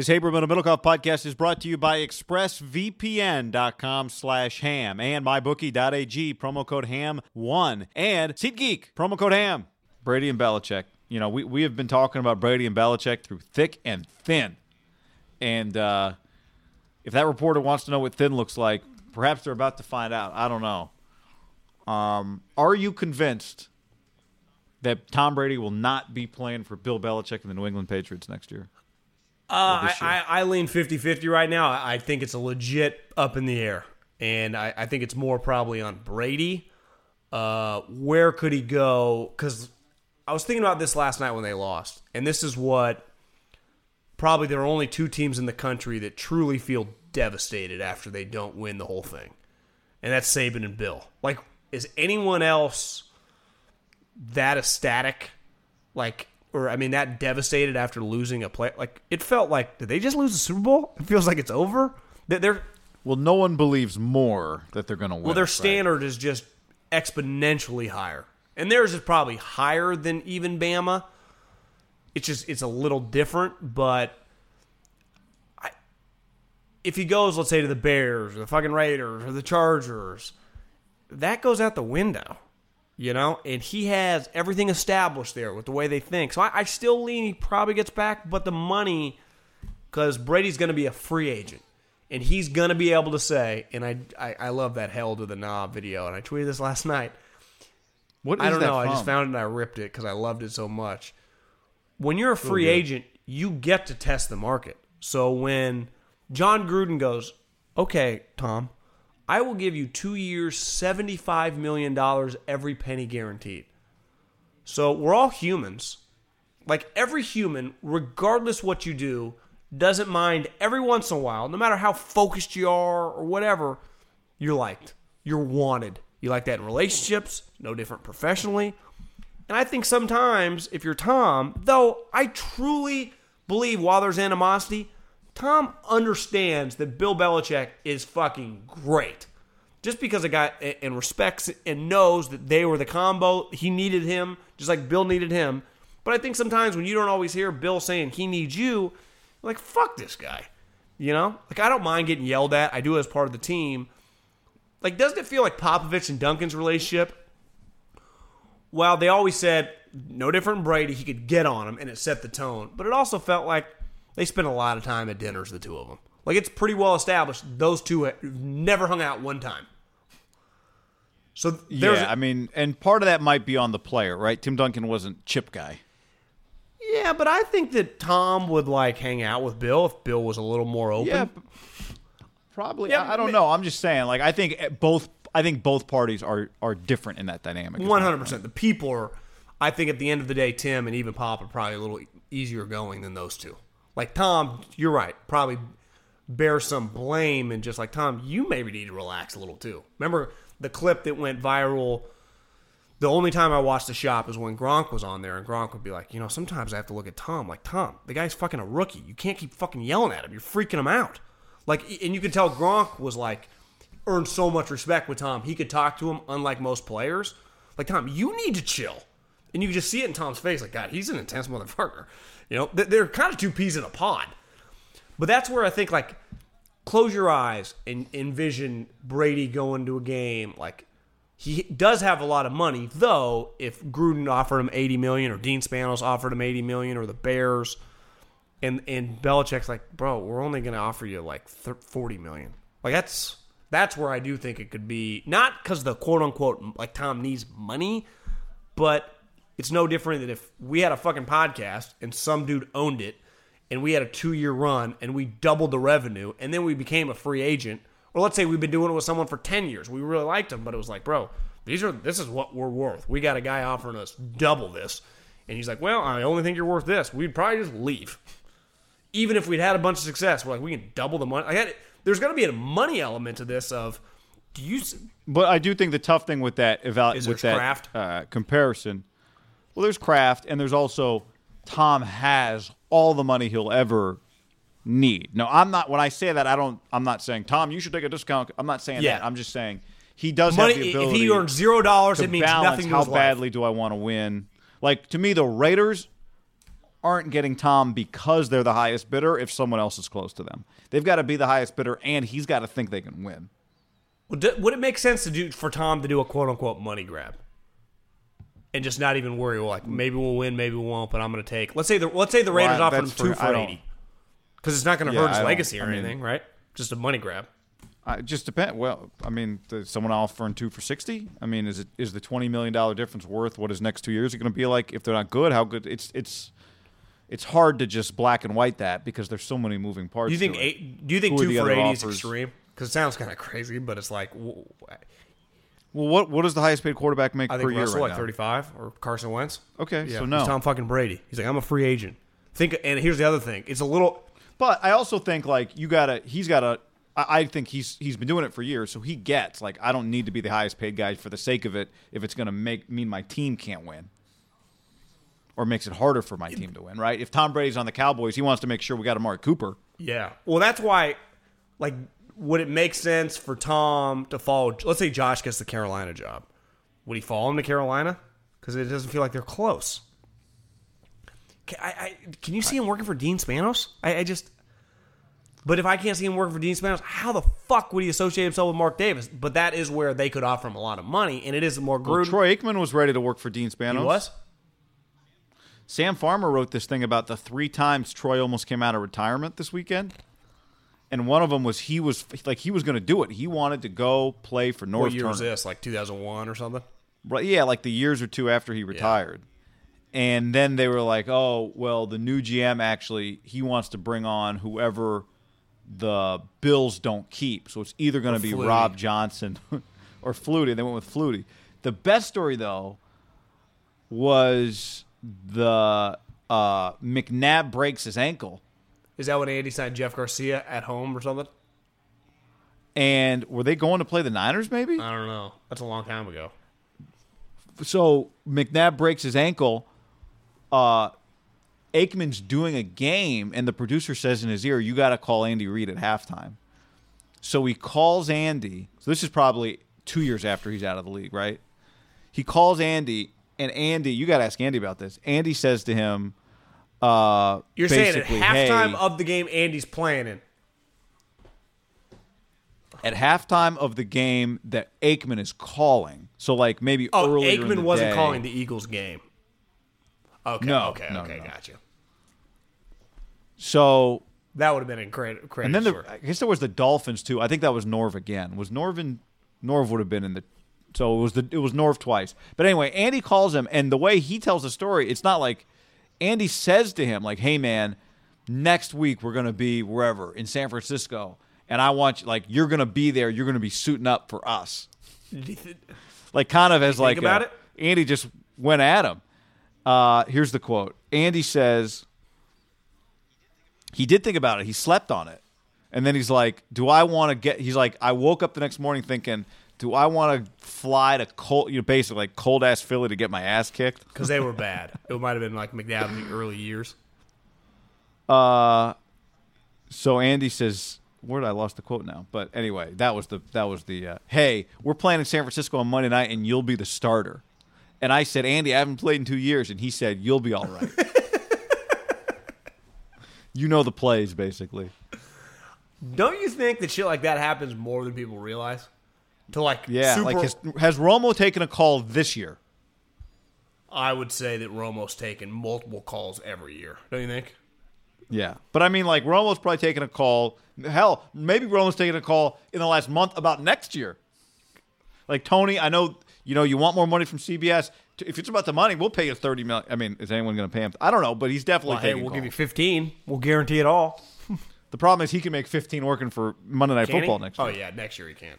This Haberman and Middlekauff podcast is brought to you by expressvpn.com slash ham and mybookie.ag, promo code ham1, and SeatGeek, promo code ham. Brady and Belichick. You know, we, we have been talking about Brady and Belichick through thick and thin. And uh, if that reporter wants to know what thin looks like, perhaps they're about to find out. I don't know. Um, are you convinced that Tom Brady will not be playing for Bill Belichick and the New England Patriots next year? Uh, I. I, I lean 50 50 right now. I think it's a legit up in the air. And I, I think it's more probably on Brady. Uh, where could he go? Because I was thinking about this last night when they lost. And this is what probably there are only two teams in the country that truly feel devastated after they don't win the whole thing. And that's Saban and Bill. Like, is anyone else that ecstatic? Like, or I mean, that devastated after losing a play? Like, it felt like, did they just lose the Super Bowl? It feels like it's over. They- They're, Well, no one believes more that they're going to win. well, their right? standard is just exponentially higher. And theirs is probably higher than even Bama. It's just it's a little different, but I, if he goes, let's say to the Bears or the fucking Raiders or the Chargers, that goes out the window, you know. And he has everything established there with the way they think. So I, I still lean he probably gets back, but the money because Brady's going to be a free agent. And he's going to be able to say, and I, I, I love that hell to the knob video, and I tweeted this last night. What I don't know. I just found it and I ripped it because I loved it so much. When you're a free agent, you get to test the market. So when Jon Gruden goes, okay, Tom, I will give you two years, $75 million, every penny guaranteed. So we're all humans. Like every human, regardless what you do, doesn't mind every once in a while, no matter how focused you are or whatever, you're liked. You're wanted. You like that in relationships, no different professionally. And I think sometimes if you're Tom, though I truly believe while there's animosity, Tom understands that Bill Belichick is fucking great. Just because a guy and respects and knows that they were the combo, he needed him, just like Bill needed him. But I think sometimes when you don't always hear Bill saying he needs you, like, fuck this guy. You know? Like, I don't mind getting yelled at. I do as part of the team. Like, doesn't it feel like Popovich and Duncan's relationship? Well, they always said, no different Brady, he could get on him, and it set the tone. But it also felt like they spent a lot of time at dinners, the two of them. Like, it's pretty well established those two never hung out one time. So there's Yeah, I mean, and part of that might be on the player, right? Tim Duncan wasn't chip guy. Yeah, but I think that Tom would like hang out with Bill if Bill was a little more open. Yeah, probably. Yeah, I, I don't know. I'm just saying. Like, I think eh, both. I think both parties are are different in that dynamic. One hundred percent. The people are. I think at the end of the day, Tim and even Pop are probably a little easier going than those two. Like Tom, you're right. Probably bear some blame and just like Tom, you maybe need to relax a little too. Remember the clip that went viral The only time I watched the shop is when Gronk was on there, and Gronk would be like, you know, sometimes I have to look at Tom. Like, Tom, the guy's fucking a rookie. You can't keep fucking yelling at him. You're freaking him out. Like, and you could tell Gronk was like, earned so much respect with Tom. He could talk to him, unlike most players. Like, Tom, you need to chill. And you just see it in Tom's face. Like, God, he's an intense motherfucker. You know, they're kind of two peas in a pod. But that's where I think, like, close your eyes and envision Brady going to a game. Like, he does have a lot of money, though. If Gruden offered him eighty million, or Dean Spanos offered him eighty million, or the Bears, and and Belichick's like, bro, we're only going to offer you like forty million. Like that's that's where I do think it could be not because the quote unquote like Tom needs money, but it's no different than if we had a fucking podcast and some dude owned it, and we had a two year run and we doubled the revenue, and then we became a free agent. Or let's say we've been doing it with someone for ten years. We really liked him, but it was like, bro, these are this is what we're worth. We got a guy offering us double this, and he's like, well, I only think you're worth this. We'd probably just leave even if we'd had a bunch of success, we're like, we can double the money. I had, there's going to be a money element to this of, do you, But I do think the tough thing with that eval- with that? Uh, comparison, well, there's Kraft, and there's also Tom has all the money he'll ever need. No, I'm not. When I say that, I don't. I'm not saying Tom, you should take a discount. I'm not saying Yeah. that. I'm just saying he does money, have the ability. if he earns zero dollars, it means nothing to how his life. badly do I want to win. Like to me, the Raiders aren't getting Tom because they're the highest bidder. If someone else is close to them, they've got to be the highest bidder, and he's got to think they can win. Would it- would it make sense to do for Tom to do a quote unquote money grab? And just not even worry, well, like maybe we'll win, maybe we won't, but I'm going to take. Let's say the let's say the Raiders Well, offered him two for- I eighty, because it's not going to Yeah, hurt his legacy or I mean- anything, right? Just a money grab. It just depend. Well, I mean, someone offering two for sixty? I mean, is it is the twenty million dollar difference worth what his next two years are going to be like? If they're not good, how good? It's it's it's hard to just black and white that because there's so many moving parts. Do you think eight? Do you think Who two for eighty is extreme? Because it sounds kind of crazy, but it's like Well, what what does the highest paid quarterback make I per think year Russell right like now? thirty-five or Carson Wentz. Okay, Yeah, so he's no. Tom fucking Brady. He's like, I'm a free agent. Think, and here's the other thing. It's a little. But I also think like you gotta, he's gotta. I I think he's he's been doing it for years, so he gets like I don't need to be the highest paid guy for the sake of it if it's going to make mean my team can't win, or makes it harder for my team to win. Right? If Tom Brady's on the Cowboys, he wants to make sure we got Amari Cooper. Yeah. Well, that's why. Like, would it make sense for Tom to follow? Let's say Josh gets the Carolina job. Would he follow him to Carolina? Because it doesn't feel like they're close. Can, I, I, can you see him working for Dean Spanos? I, I just. But if I can't see him working for Dean Spanos, how the fuck would he associate himself with Mark Davis? But that is where they could offer him a lot of money, and it is more Well, Troy Aikman was ready to work for Dean Spanos. he was. Sam Farmer wrote this thing about the three times Troy almost came out of retirement this weekend. And one of them was he was like he was going to do it. He wanted to go play for North What year was this? Like 2001 or something? Right, yeah, like the years or two after he retired. And then they were like, "Oh, well, the new GM actually he wants to bring on whoever the Bills don't keep. So it's either going to be Flutie. Rob Johnson or Flutie." They went with Flutie. The best story though was the uh, McNabb breaks his ankle, Is that when Andy signed Jeff Garcia at home or something? and were they going to play the Niners? Maybe. I don't know. That's a long time ago. so McNabb breaks his ankle. Uh, Aikman's doing a game, and the producer says in his ear, "You got to call Andy Reid at halftime." So he calls Andy. So this is probably two years after he's out of the league, right? He calls Andy, and Andy, you got to ask Andy about this. Andy says to him, uh, You're saying at halftime "Hey, of the game, Andy's playing in. at halftime of the game that Aikman is calling. So like maybe Oh, Aikman wasn't day. calling the Eagles game. Okay. No, okay. no, okay. no. Gotcha. So That would have been great And then the. I guess there was the Dolphins too. I think that was Norv again. Was Norvin Norv would have been in the so it was the it was Norv twice. But anyway, Andy calls him and the way he tells the story, it's not like Andy says to him like, "Hey man, next week we're going to be wherever in San Francisco and I want you like you're going to be there, you're going to be suiting up for us." Like kind of as like about a- it? Andy just went at him. Uh, here's the quote. Andy says he did think about it. He slept on it. And then he's like, "Do I want to get?" He's like, "I woke up the next morning thinking, do I want to fly to cold, you know, basically like cold ass Philly to get my ass kicked? because they were bad. It might have been like McNabb in the early years. Uh, so Andy says, "Where did I lost the quote now?" But anyway, that was the that was the uh, hey, we're playing in San Francisco on Monday night, and you'll be the starter. And I said, Andy, I haven't played in two years, and he said, "You'll be all right." you know the plays, basically. Don't you think that shit like that happens more than people realize? To like, Yeah, super, like has, has Romo taken a call this year? I would say that Romo's taken multiple calls every year. Don't you think? Yeah, but I mean, like Romo's probably taking a call. Hell, maybe Romo's taking a call in the last month about next year. Like Tony, I know you know you want more money from CBS. If it's about the money, we'll pay you thirty million. I mean, is anyone going to pay him? I don't know, but he's definitely Well, hey, taking. we'll give you 15. We'll guarantee it all. The problem is he can make fifteen working for Monday Night Can he? Football next Oh year. yeah, next year he can.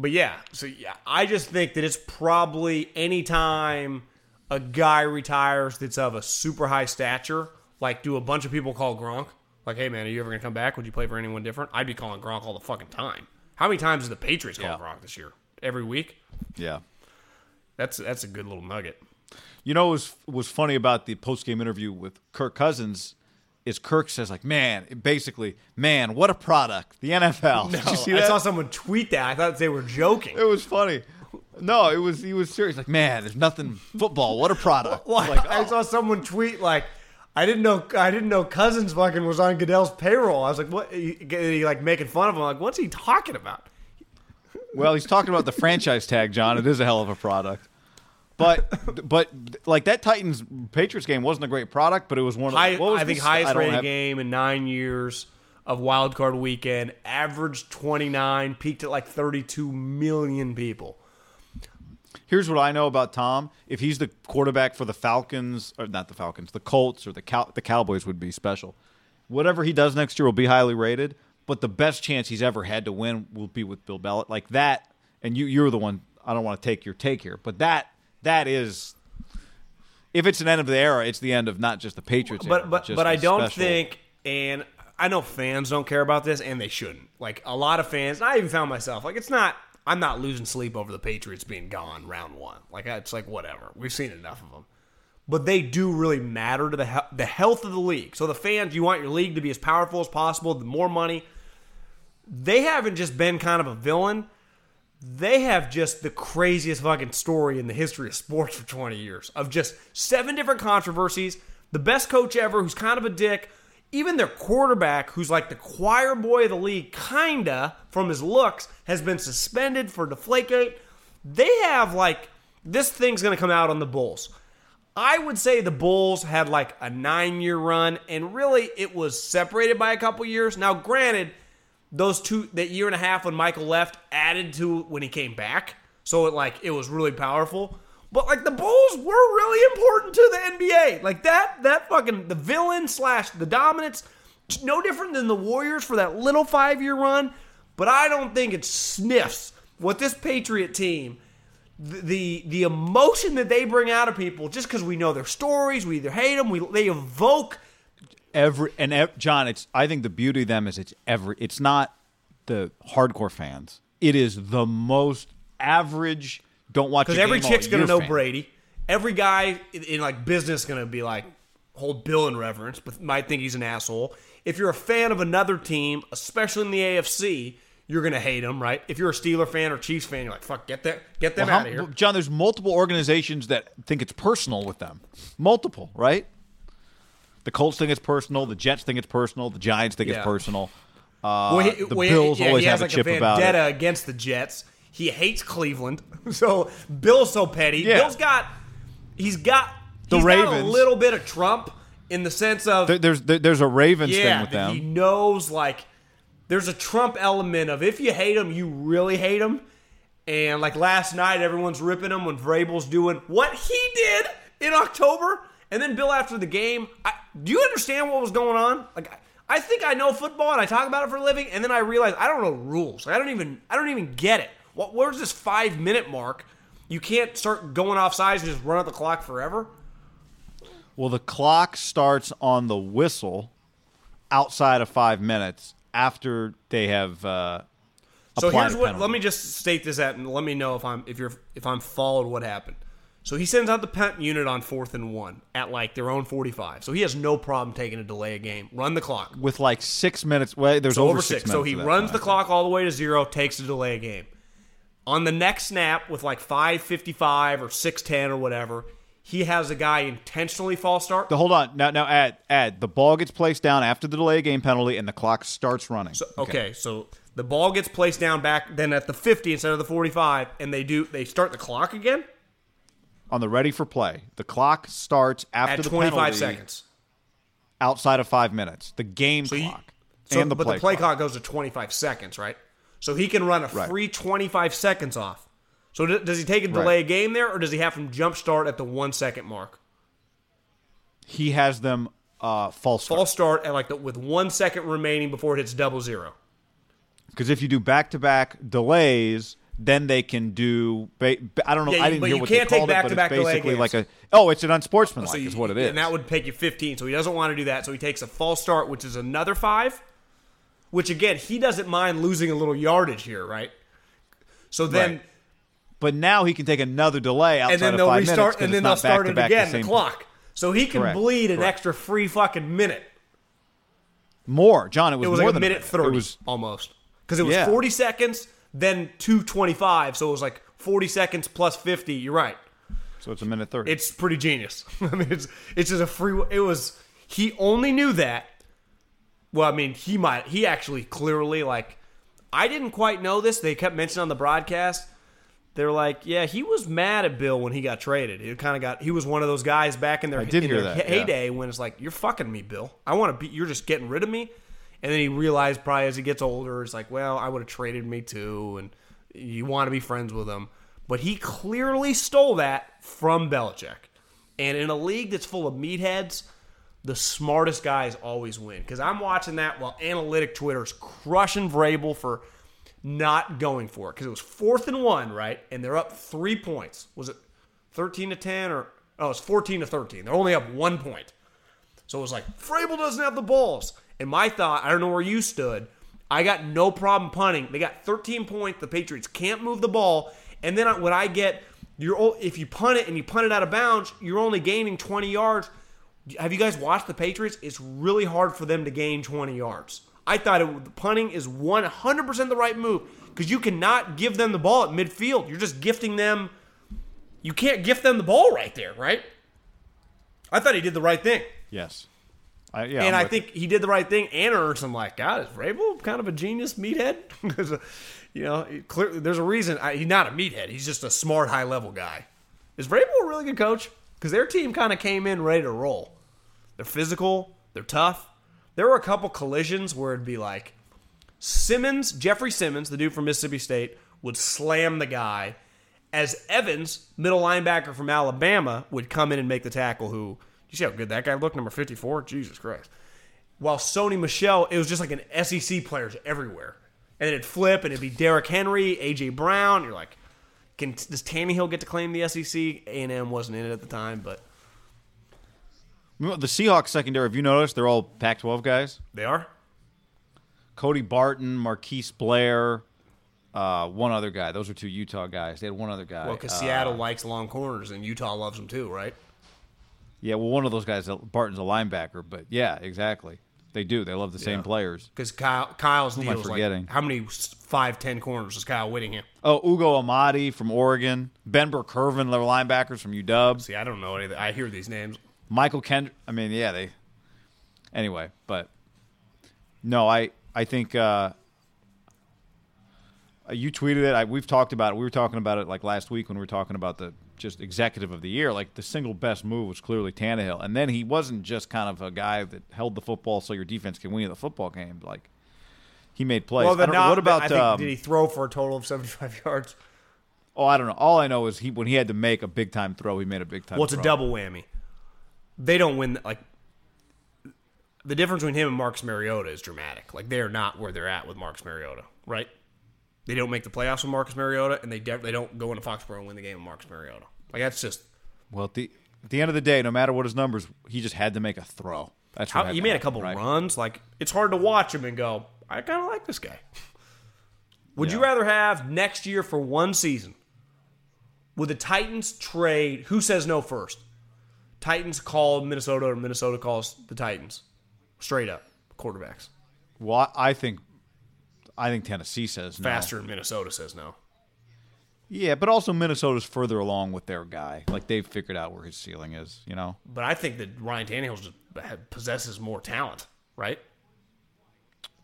But yeah, so yeah, I just think that it's probably anytime a guy retires that's of a super high stature, like do a bunch of people call Gronk? Like, hey man, are you ever gonna come back? Would you play for anyone different? I'd be calling Gronk all the fucking time. How many times did the Patriots call Yeah. Gronk this year? Every week? yeah. That's that's a good little nugget. You know what was was funny about the post game interview with Kirk Cousins is Kirk says like, man, basically, man, what a product the NFL. Did you see I saw someone tweet that. I thought they were joking. It was funny. No, it was he was serious. Like, man, there's nothing football. What a product. Well, like, I saw someone tweet like, "I didn't know I didn't know Cousins fucking was on Goodell's payroll." I was like, "What?" He, he like making fun of him. like, what's he talking about? well, he's talking about the franchise tag, John. It is a hell of a product. But but like that Titans Patriots game wasn't a great product, but it was one of High, what was I think this? highest don't rated have- game in nine years of wild card weekend. Averaged twenty nine, peaked at like thirty two million people. Here's what I know about Tom. If he's the quarterback for the Falcons, or not the Falcons, the Colts or the Cow- the Cowboys would be special. Whatever he does next year will be highly rated. But the best chance he's ever had to win will be with Bill Belichick. Like that, and you you're the one. I don't want to take your take here, but that that is. If it's an end of the era, it's the end of not just the Patriots. era, But but just but a I don't special- think, and I know fans don't care about this, and they shouldn't. Like a lot of fans, and I even found myself like it's not. I'm not losing sleep over the Patriots being gone round one. Like it's like whatever. We've seen enough of them. But they do really matter to the he- the health of the league. So the fans, you want your league to be as powerful as possible. The more money, they haven't just been kind of a villain. They have just the craziest fucking story in the history of sports for 20 years of just seven different controversies. The best coach ever, who's kind of a dick. Even their quarterback, who's like the choir boy of the league, kinda from his looks, has been suspended for Deflategate. They have like this thing's gonna come out on the Bulls. I would say the Bulls had like a nine year run, and really it was separated by a couple years. Now, granted, those two that year and a half when Michael left added to when he came back, so it like it was really powerful. But like the Bulls were really important to the NBA. Like that that fucking the villain slash the dominance, no different than the Warriors for that little five year run. But I don't think it sniffs what this Patriot team the the, emotion that they bring out of people just because we know their stories, we either hate them, we they evoke. Every and ev- John, it's I think the beauty of them is it's every it's not the hardcore fans. It is the most average. Don't watch Because every chick's gonna know fan. Brady. Every guy in, in like business gonna be like hold Bill in reverence, but might think he's an asshole. If you're a fan of another team, especially in the AFC, you're gonna hate him, right? If you're a Steeler fan or Chiefs fan, you're like, fuck, get that, get them Well, out of here. John, there's multiple organizations that think it's personal with them. Multiple, right? The Colts think it's personal. The Jets think it's personal. The Giants think Yeah. it's personal. Uh, Well, he- the well, Bills yeah, always he has have like a chip about vendetta it. against the Jets. He hates Cleveland, so Bill's so petty. Yeah. Bill's got, he's got, The he's got a Ravens. little bit of Trump in the sense of There- There's there- there's a Ravens yeah, thing with that them. he knows like there's a Trump element of if you hate him, you really hate him. And like last night, everyone's ripping him when Vrabel's doing what he did in October, and then Bill after the game. I, do you understand what was going on? Like, I, I think I know football and I talk about it for a living, and then I realize I don't know rules. Like, I don't even I don't even get it. What where's this five minute mark? You can't start going off sides and just run out the clock forever. Well, the clock starts on the whistle outside of five minutes after they have uh, So here's what. Let me just state this out and let me know if I'm if you're if I'm followed what happened. So he sends out the punt unit on fourth and one at like their own 45. So he has no problem taking a delay a game. Run the clock. with like six minutes. Well, there's So over, six. six. So he runs time. the clock all the way to zero, takes a delay a game. On the next snap with like 555 or 610 or whatever, he has a guy intentionally false start. The, hold on now. Now add add the ball gets placed down after the delay game penalty, and the clock starts running. So, okay, so the ball gets placed down back then at the 50 instead of the 45 and they do they start the clock again on the ready for play, the clock starts after at the 25 penalty seconds. outside of five minutes. The game So you- clock So, and the but play, the play clock. clock goes to 25 seconds, right? So he can run a Right. free 25 seconds off. So d- does he take a delay a game there, or does he have him jump start at the one second mark? He has them uh, false start. False start at like the, with one second remaining before it hits double zero. Because if you do back to back delays, then they can do. I don't know. Yeah, I didn't but hear you what can't they take called it, but it's basically like a. Oh, it's an unsportsmanlike. So is what it is. And that would take you 15. So he doesn't want to do that. So he takes a false start, which is another five. Which again, he doesn't mind losing a little yardage here, right? So then, Right. but now he can take another delay outside and then of they'll five restart, minutes and then they'll start it back-to-back the again. The, clock, so he can Correct. bleed an Correct. extra free fucking minute. More, John. It was, It was more like a than minute thirty, It was almost, because it was Yeah. forty seconds, then two twenty-five. So it was like forty seconds plus fifty. You're right. so it's a minute thirty. It's pretty genius. I mean, it's it's just a free. It was he only knew that. Well, I mean, he might. He actually clearly like. I didn't quite know this. They kept mentioning on the broadcast. They're like, yeah, he was mad at Bill when he got traded. He kind of got. He was one of those guys back in their, I did hear that, yeah. heyday when it's like, you're fucking me, Bill. I want to be. You're just getting rid of me. And then he realized probably as he gets older, it's like, well, I would have traded me too, and you want to be friends with him. But he clearly stole that from Belichick. And in a league that's full of meatheads, the smartest guys always win. Because I'm watching that while analytic Twitter's crushing Vrabel for not going for it. Because it was fourth and one, right? And they're up three points. Was it 13 to 10 or oh, it's 14 to 13. They're only up one point. So it was like, Vrabel doesn't have the balls. And my thought, I don't know where you stood. I got no problem punting. They got 13 points. The Patriots can't move the ball. And then when I get, you're if you punt it and you punt it out of bounds, you're only gaining 20 yards. Have you guys watched the Patriots? It's really hard for them to gain 20 yards. I thought it, punting is 100% the right move because you cannot give them the ball at midfield. You're just gifting them. You can't gift them the ball right there, right? I thought he did the right thing. yes. I, yeah, and I'm I with think he did the right thing and earned some like, God, is Vrabel kind of a genius meathead? Because, uh, you know, clearly, there's a reason I, he's not a meathead. He's just a smart, high level guy. Is Vrabel a really good coach? Because their team kind of came in ready to roll. They're physical, they're tough. There were a couple collisions where it'd be like Simmons, Jeffrey Simmons, the dude from Mississippi State, would slam the guy as Evans, middle linebacker from Alabama, would come in and make the tackle. Who you see how good that guy looked, number fifty four. Jesus Christ! While Sony Michel, it was just like an SEC players everywhere, and then it'd flip and it'd be Derrick Henry, AJ Brown. You're like, can does Tannehill get to claim the SEC? A and M wasn't in it at the time, but. The Seahawks secondary. Have you noticed they're all Pac-12 guys? they are. Cody Barton, Marquise Blair, uh, one other guy. Those are two Utah guys. They had one other guy. Well, because Uh, Seattle likes long corners and Utah loves them too, right? Yeah, well, one of those guys, Barton's a linebacker, but yeah, exactly. They do. They love the same players. Because Kyle, Kyle's deal was like, forgetting? how many five ten corners is Kyle Whittingham? Oh, Ugo Amadi from Oregon, Ben Burr-Kirven, their linebackers from UW, See, I don't know anything. I hear these names. Michael Kendrick. I mean, yeah, they. Anyway, but no, I I think uh, you tweeted it. I, we've talked about it. We were talking about it like last week when we were talking about the just executive of the year. Like the single best move was clearly Tannehill, and then he wasn't just kind of a guy that held the football so your defense can win the football game. Like he made plays. Well, don't know, what about I think, um, did he throw for a total of seventy five yards? Oh, I don't know. All I know is he when he had to make a big time throw, he made a big time. Well, it's a double whammy. They don't win. Like the difference between him and Marcus Mariota is dramatic. Like they are not where they're at with Marcus Mariota, right? They don't make the playoffs with Marcus Mariota, and they de- they don't go into Foxborough and win the game with Marcus Mariota. Like that's just Well, at the at the end of the day, no matter what his numbers, he just had to make a throw. That's how, he made a couple right? runs. Like it's hard to watch him and go, I kind of like this guy. Would you rather have next year for one season? Would the Titans trade? Who says no first? Titans call Minnesota, or Minnesota calls the Titans. Straight up, quarterbacks. Well, I think, I think Tennessee says no. Faster than Minnesota says no. Yeah, but also Minnesota's further along with their guy. Like they've figured out where his ceiling is. You know. But I think that Ryan Tannehill just possesses more talent, right?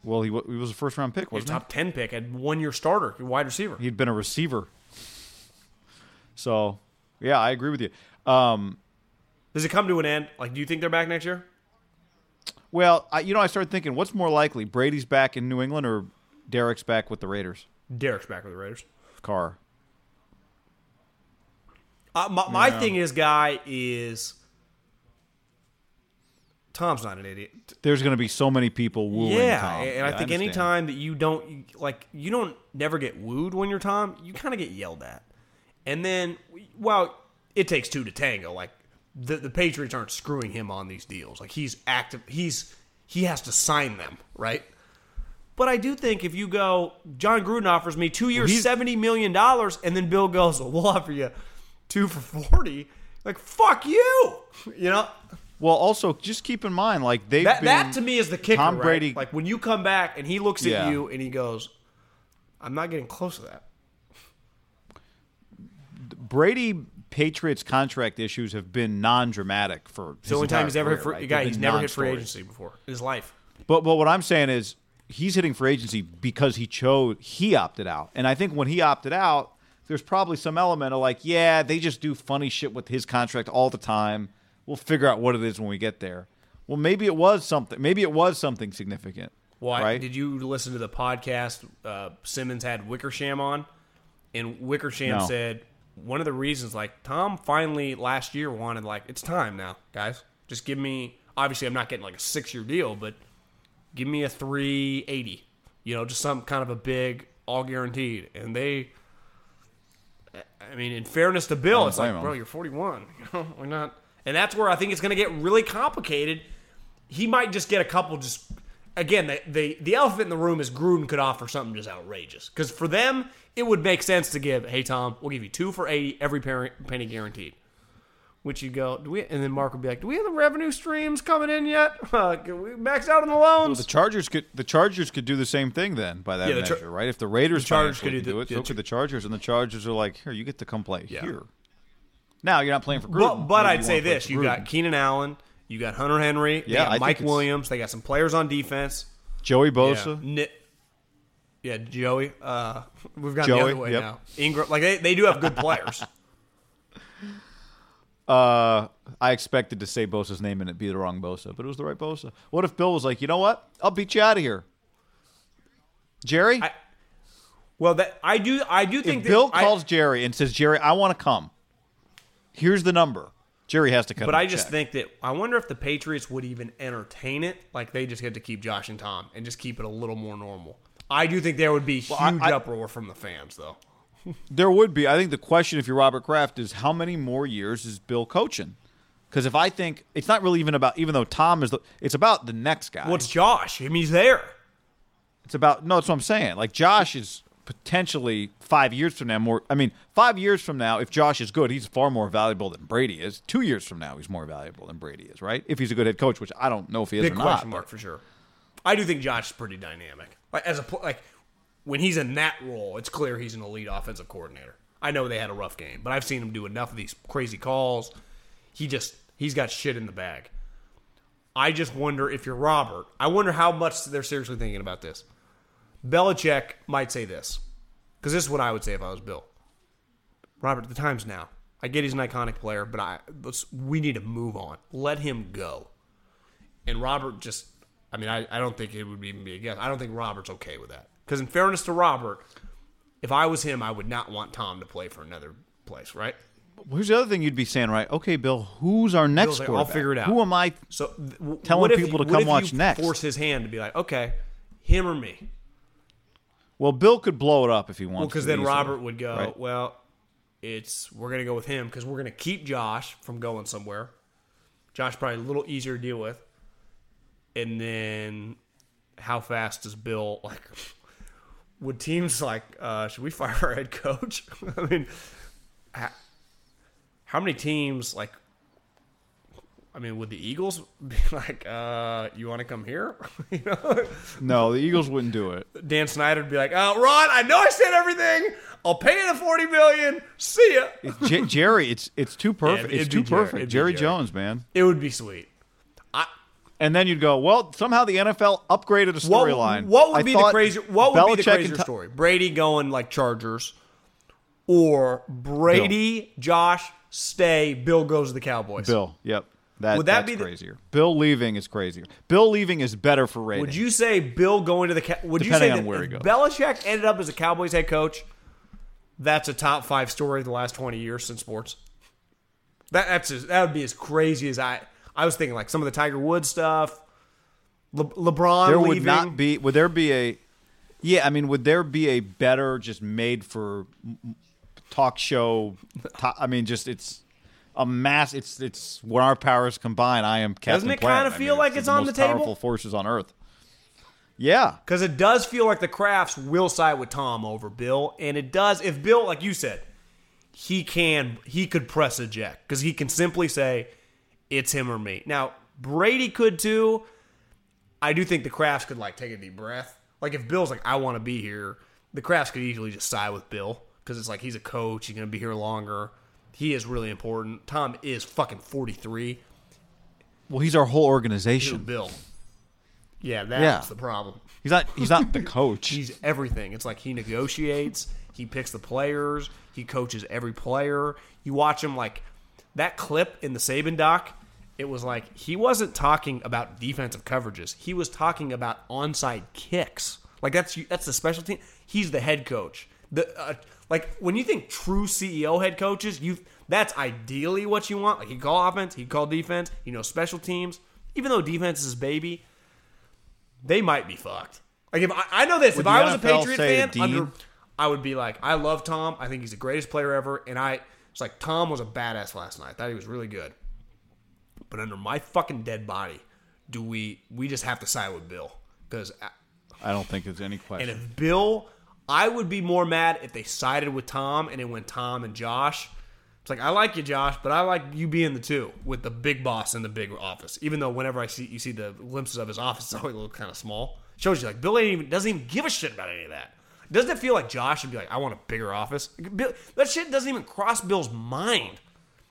Well, he, wa- he was a first round pick, wasn't top ten pick had one year starter, wide receiver. he? He'd been a receiver. So, yeah, I agree with you. Um, Does it come to an end? Like, do you think they're back next year? well, I, you know, I started thinking, what's more likely, Brady's back in New England or Derek's back with the Raiders? Derek's back with the Raiders. Carr. Uh, my my thing is, guy is Tom's not an idiot. There's going to be so many people wooing yeah, Tom. and Yeah, I think understand. anytime that you don't like, you don't never get wooed when you're Tom. You kind of get yelled at, and then well, it takes two to tango. Like the the Patriots aren't screwing him on these deals. Like he's active. He's he has to sign them, right? But I do think if you go, Jon Gruden offers me two years, seventy million dollars, and then Bill goes, well, "We'll offer you two for 40 Like fuck you, you know. Well, also just keep in mind, like they've That that to me is the kicker. Tom right? Brady. Like when you come back and he looks at Yeah. you and he goes, "I'm not getting close to that." Brady Patriots contract issues have been non-dramatic for. It's the only time he's ever hit free, free. guy. He's never hit free agency before in his life. But but what I'm saying is he's hitting for agency because he chose he opted out. And I think when he opted out, there's probably some element of like, yeah, they just do funny shit with his contract all the time. We'll figure out what it is when we get there. Well, maybe it was something. Maybe it was something significant. Why right? did you listen to the podcast? Uh, Simmons had Wickersham on, and Wickersham No. said one of the reasons, like Tom, finally last year wanted like it's time now, guys. Just give me. Obviously, I'm not getting like a six year deal, but give me a 380. You know, just some kind of a big, all guaranteed. And they, I mean, in fairness to Bill, it's like, him. bro, you're 41. You know, we're not. And that's where I think it's going to get really complicated. He might just get a couple. Just again, the the, the elephant in the room is Gruden could offer something just outrageous because for them it would make sense to give. Hey Tom, we'll give you two for 80, every penny penny guaranteed. Which you go, do we? And then Mark would be like, "Do we have the revenue streams coming in yet? Uh, can we max out on the loans?" the Chargers could the Chargers could do the same thing then by that Yeah, the Char- measure, right? If the Raiders the Chargers could do can do it, the so Ch- could the Chargers, and the Chargers are like, here, you get to come play Yeah. here. Now you're not playing for Gruden. But, but I'd say this: you got Keenan Allen, you got Hunter Henry, they Yeah, got Mike Williams, they got some players on defense. Joey Yeah, Bosa. Yeah Joey. Uh, we've got Joey, the other way yep. now. Ingram, like they, they do have good players. Uh, I expected to say Bosa's name and it be the wrong Bosa, but it was the right Bosa. What if Bill was like, you know what? I'll beat you out of here, Jerry. I- well, that I do. I do think if that Bill I- calls Jerry and says, Jerry, I want to come. Here's the number. Jerry has to come. But I just check. think that I wonder if the Patriots would even entertain it. Like they just get to keep Josh and Tom and just keep it a little more normal. I do think there would be huge I- I- uproar from the fans, though. There would be. I think the question, if you're Robert Kraft, is how many more years is Bill coaching? Because if I think it's not really even about, even though Tom is, the, it's about the next guy. What's Josh? I mean, he's there. It's about no. That's what I'm saying. Like Josh is potentially five years from now more. I mean, five years from now, if Josh is good, he's far more valuable than Brady is. Two years from now, he's more valuable than Brady is. Right? If he's a good head coach, which I don't know if he is Big or question not. mark for sure. I do think Josh is pretty dynamic. Like as a like when he's in that role, it's clear he's an elite offensive coordinator. I know they had a rough game, but I've seen him do enough of these crazy calls. He just he's got shit in the bag. I just wonder if you're Robert. I wonder how much they're seriously thinking about this. Belichick might say this because this is what I would say if I was Bill. Robert, the time's now. I get he's an iconic player, but I let's we need to move on. Let him go. And Robert just, I mean, I, I don't think it would even be a guess. I don't think Robert's okay with that. Because in fairness to Robert, if I was him, I would not want Tom to play for another place, right? Here's the other thing you'd be saying, right? Okay, Bill, who's our next Bill's like, I'll figure it out. Who am I? So w- Telling if people to come watch next. Force his hand to be like, okay, him or me. Well, Bill could blow it up if he wants. Well, because then easily, Robert would go, right? well, it's we're gonna go with him because we're gonna keep Josh from going somewhere. Josh probably a little easier to deal with, and then how fast does Bill like? Would teams like uh, should we fire our head coach? I mean, how, how many teams like? I mean, would the Eagles be like, uh, "You want to come here?" you know, No, the Eagles wouldn't do it. Dan Snyder would be like, "Oh, Ron, I know I said everything. I'll pay you the forty million. See ya." It's J- Jerry, it's it's too perfect. it'd it's too Jerry. perfect. Jerry Jerry. Jones, man. It would be sweet. And then you'd go, well, somehow the NFL upgraded a storyline. what would I be the crazier? What would be the Belichick crazier Tom- story? Brady going like Chargers, or Brady, Josh stay, Bill goes to the Cowboys. Bill, yep. That, Would that that's be the- crazier? Bill leaving is crazier. Bill leaving is better for ratings. Would you say Bill going to the? Would you say on that where he goes. Belichick ended up as a Cowboys head coach? That's a top five story the last twenty years in sports. That that's as, that would be as crazy as I. I was thinking like some of the Tiger Woods stuff. Le, LeBron there leaving. would not be would there be a yeah i mean would there be a better just made for talk show i mean just it's a mass it's it's when our powers combine i am Captain Doesn't it kinda I feel mean, like it's the on the table? powerful forces on earth yeah Because it does feel like the Krafts will side with Tom over Bill, and it does. If Bill, like you said, he can, he could press eject because he can simply say, "It's him or me." Now Brady could too. I do think the Krafts could like take a deep breath. Like if Bill's like, "I want to be here," the Krafts could easily just side with Bill because it's like he's a coach. He's gonna be here longer. He is really important. Tom is fucking forty three. well he's our whole Who, organization Bill? Yeah, that's Yeah. the problem. he's not he's not the coach He's everything. It's like he negotiates, he picks the players, he coaches every player. You watch him like that clip in the Saban doc. It was like he wasn't talking about defensive coverages. He was talking about onside kicks. Like that's that's the special team. He's the head coach. The uh, like when you think true CEO head coaches, you that's ideally what you want. Like he call offense, he call defense. You know special teams. Even though defense is his baby, they might be fucked. Like if I, I know this, Would if I was a Patriot fan, under, I would be like, I love Tom. I think he's the greatest player ever, and I it's like Tom was a badass last night. I thought he was really good. But under my fucking dead body, do we we just have to side with Bill because i don't think there's any question. and if Bill, I would be more mad if they sided with Tom and it went Tom and Josh. It's like I like you, Josh, but I like you being the two with the big boss in the big office. Even though whenever I see you see the glimpses of his office, it's always a little kind of small. Shows you like Bill ain't even doesn't even give a shit about any of that. Doesn't it feel like Josh would be like, I want a bigger office? Bill, that shit doesn't even cross Bill's mind.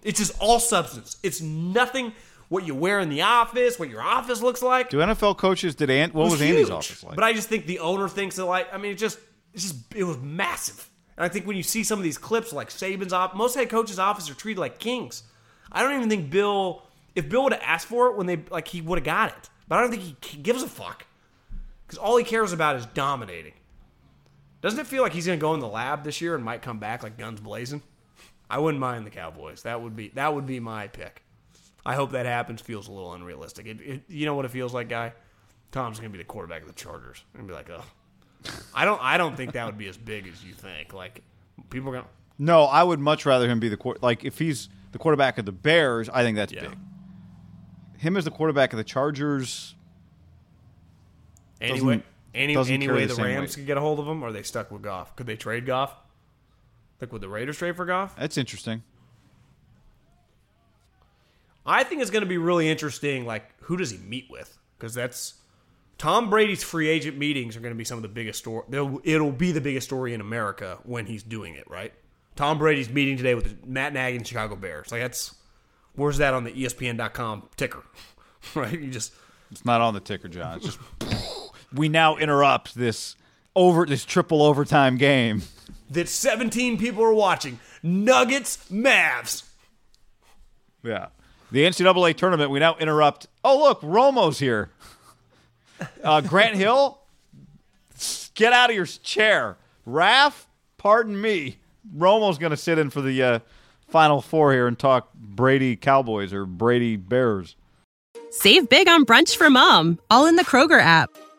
It's just all substance. It's nothing. What you wear in the office, what your office looks like. do nfl coaches did Ant, what It was, andy's office like But I just think the owner thinks that like I mean it just it's just it was massive. And I think when you see some of these clips like Saban's off most head coaches' office are treated like kings. I don't even think Bill if Bill would have asked for it when they like he would have got it. But I don't think he gives a fuck. Because all he cares about is dominating. Doesn't it feel like he's gonna go in the lab this year and might come back like guns blazing? I wouldn't mind the Cowboys. That would be that would be my pick. I hope that happens. Feels a little unrealistic. It, it, you know what it feels like, guy? Tom's gonna be the quarterback of the Chargers and be like, oh, I don't, I don't think that would be as big as you think. Like people are gonna, no i would much rather him be the quar- like if he's the quarterback of the bears i think that's Yeah. big him as the quarterback of the chargers anyway, any, doesn't any way the the Rams weight. could get a hold of him, or are they stuck with Goff? Could they trade Goff? Like would the Raiders trade for Goff? that's interesting I think it's going to be really interesting. Like, who does he meet with? Because that's Tom Brady's free agent meetings are going to be some of the biggest story. they'll- It'll be the biggest story in America when he's doing it. Right? Tom Brady's meeting today with Matt Nagy and Chicago Bears. Like, that's where's that on the ESPN.com ticker? right? You just It's not on the ticker, John. It's just we now interrupt this over this triple overtime game. that 17 people are watching. Nuggets, Mavs. Yeah. The NCAA tournament, we now interrupt. Oh, look, Romo's here. Uh, Grant Hill, get out of your chair. Raph, pardon me. Romo's going to sit in for the uh, Final Four here and talk Brady Cowboys or Brady Bears. Save big on brunch for mom, all in the Kroger app.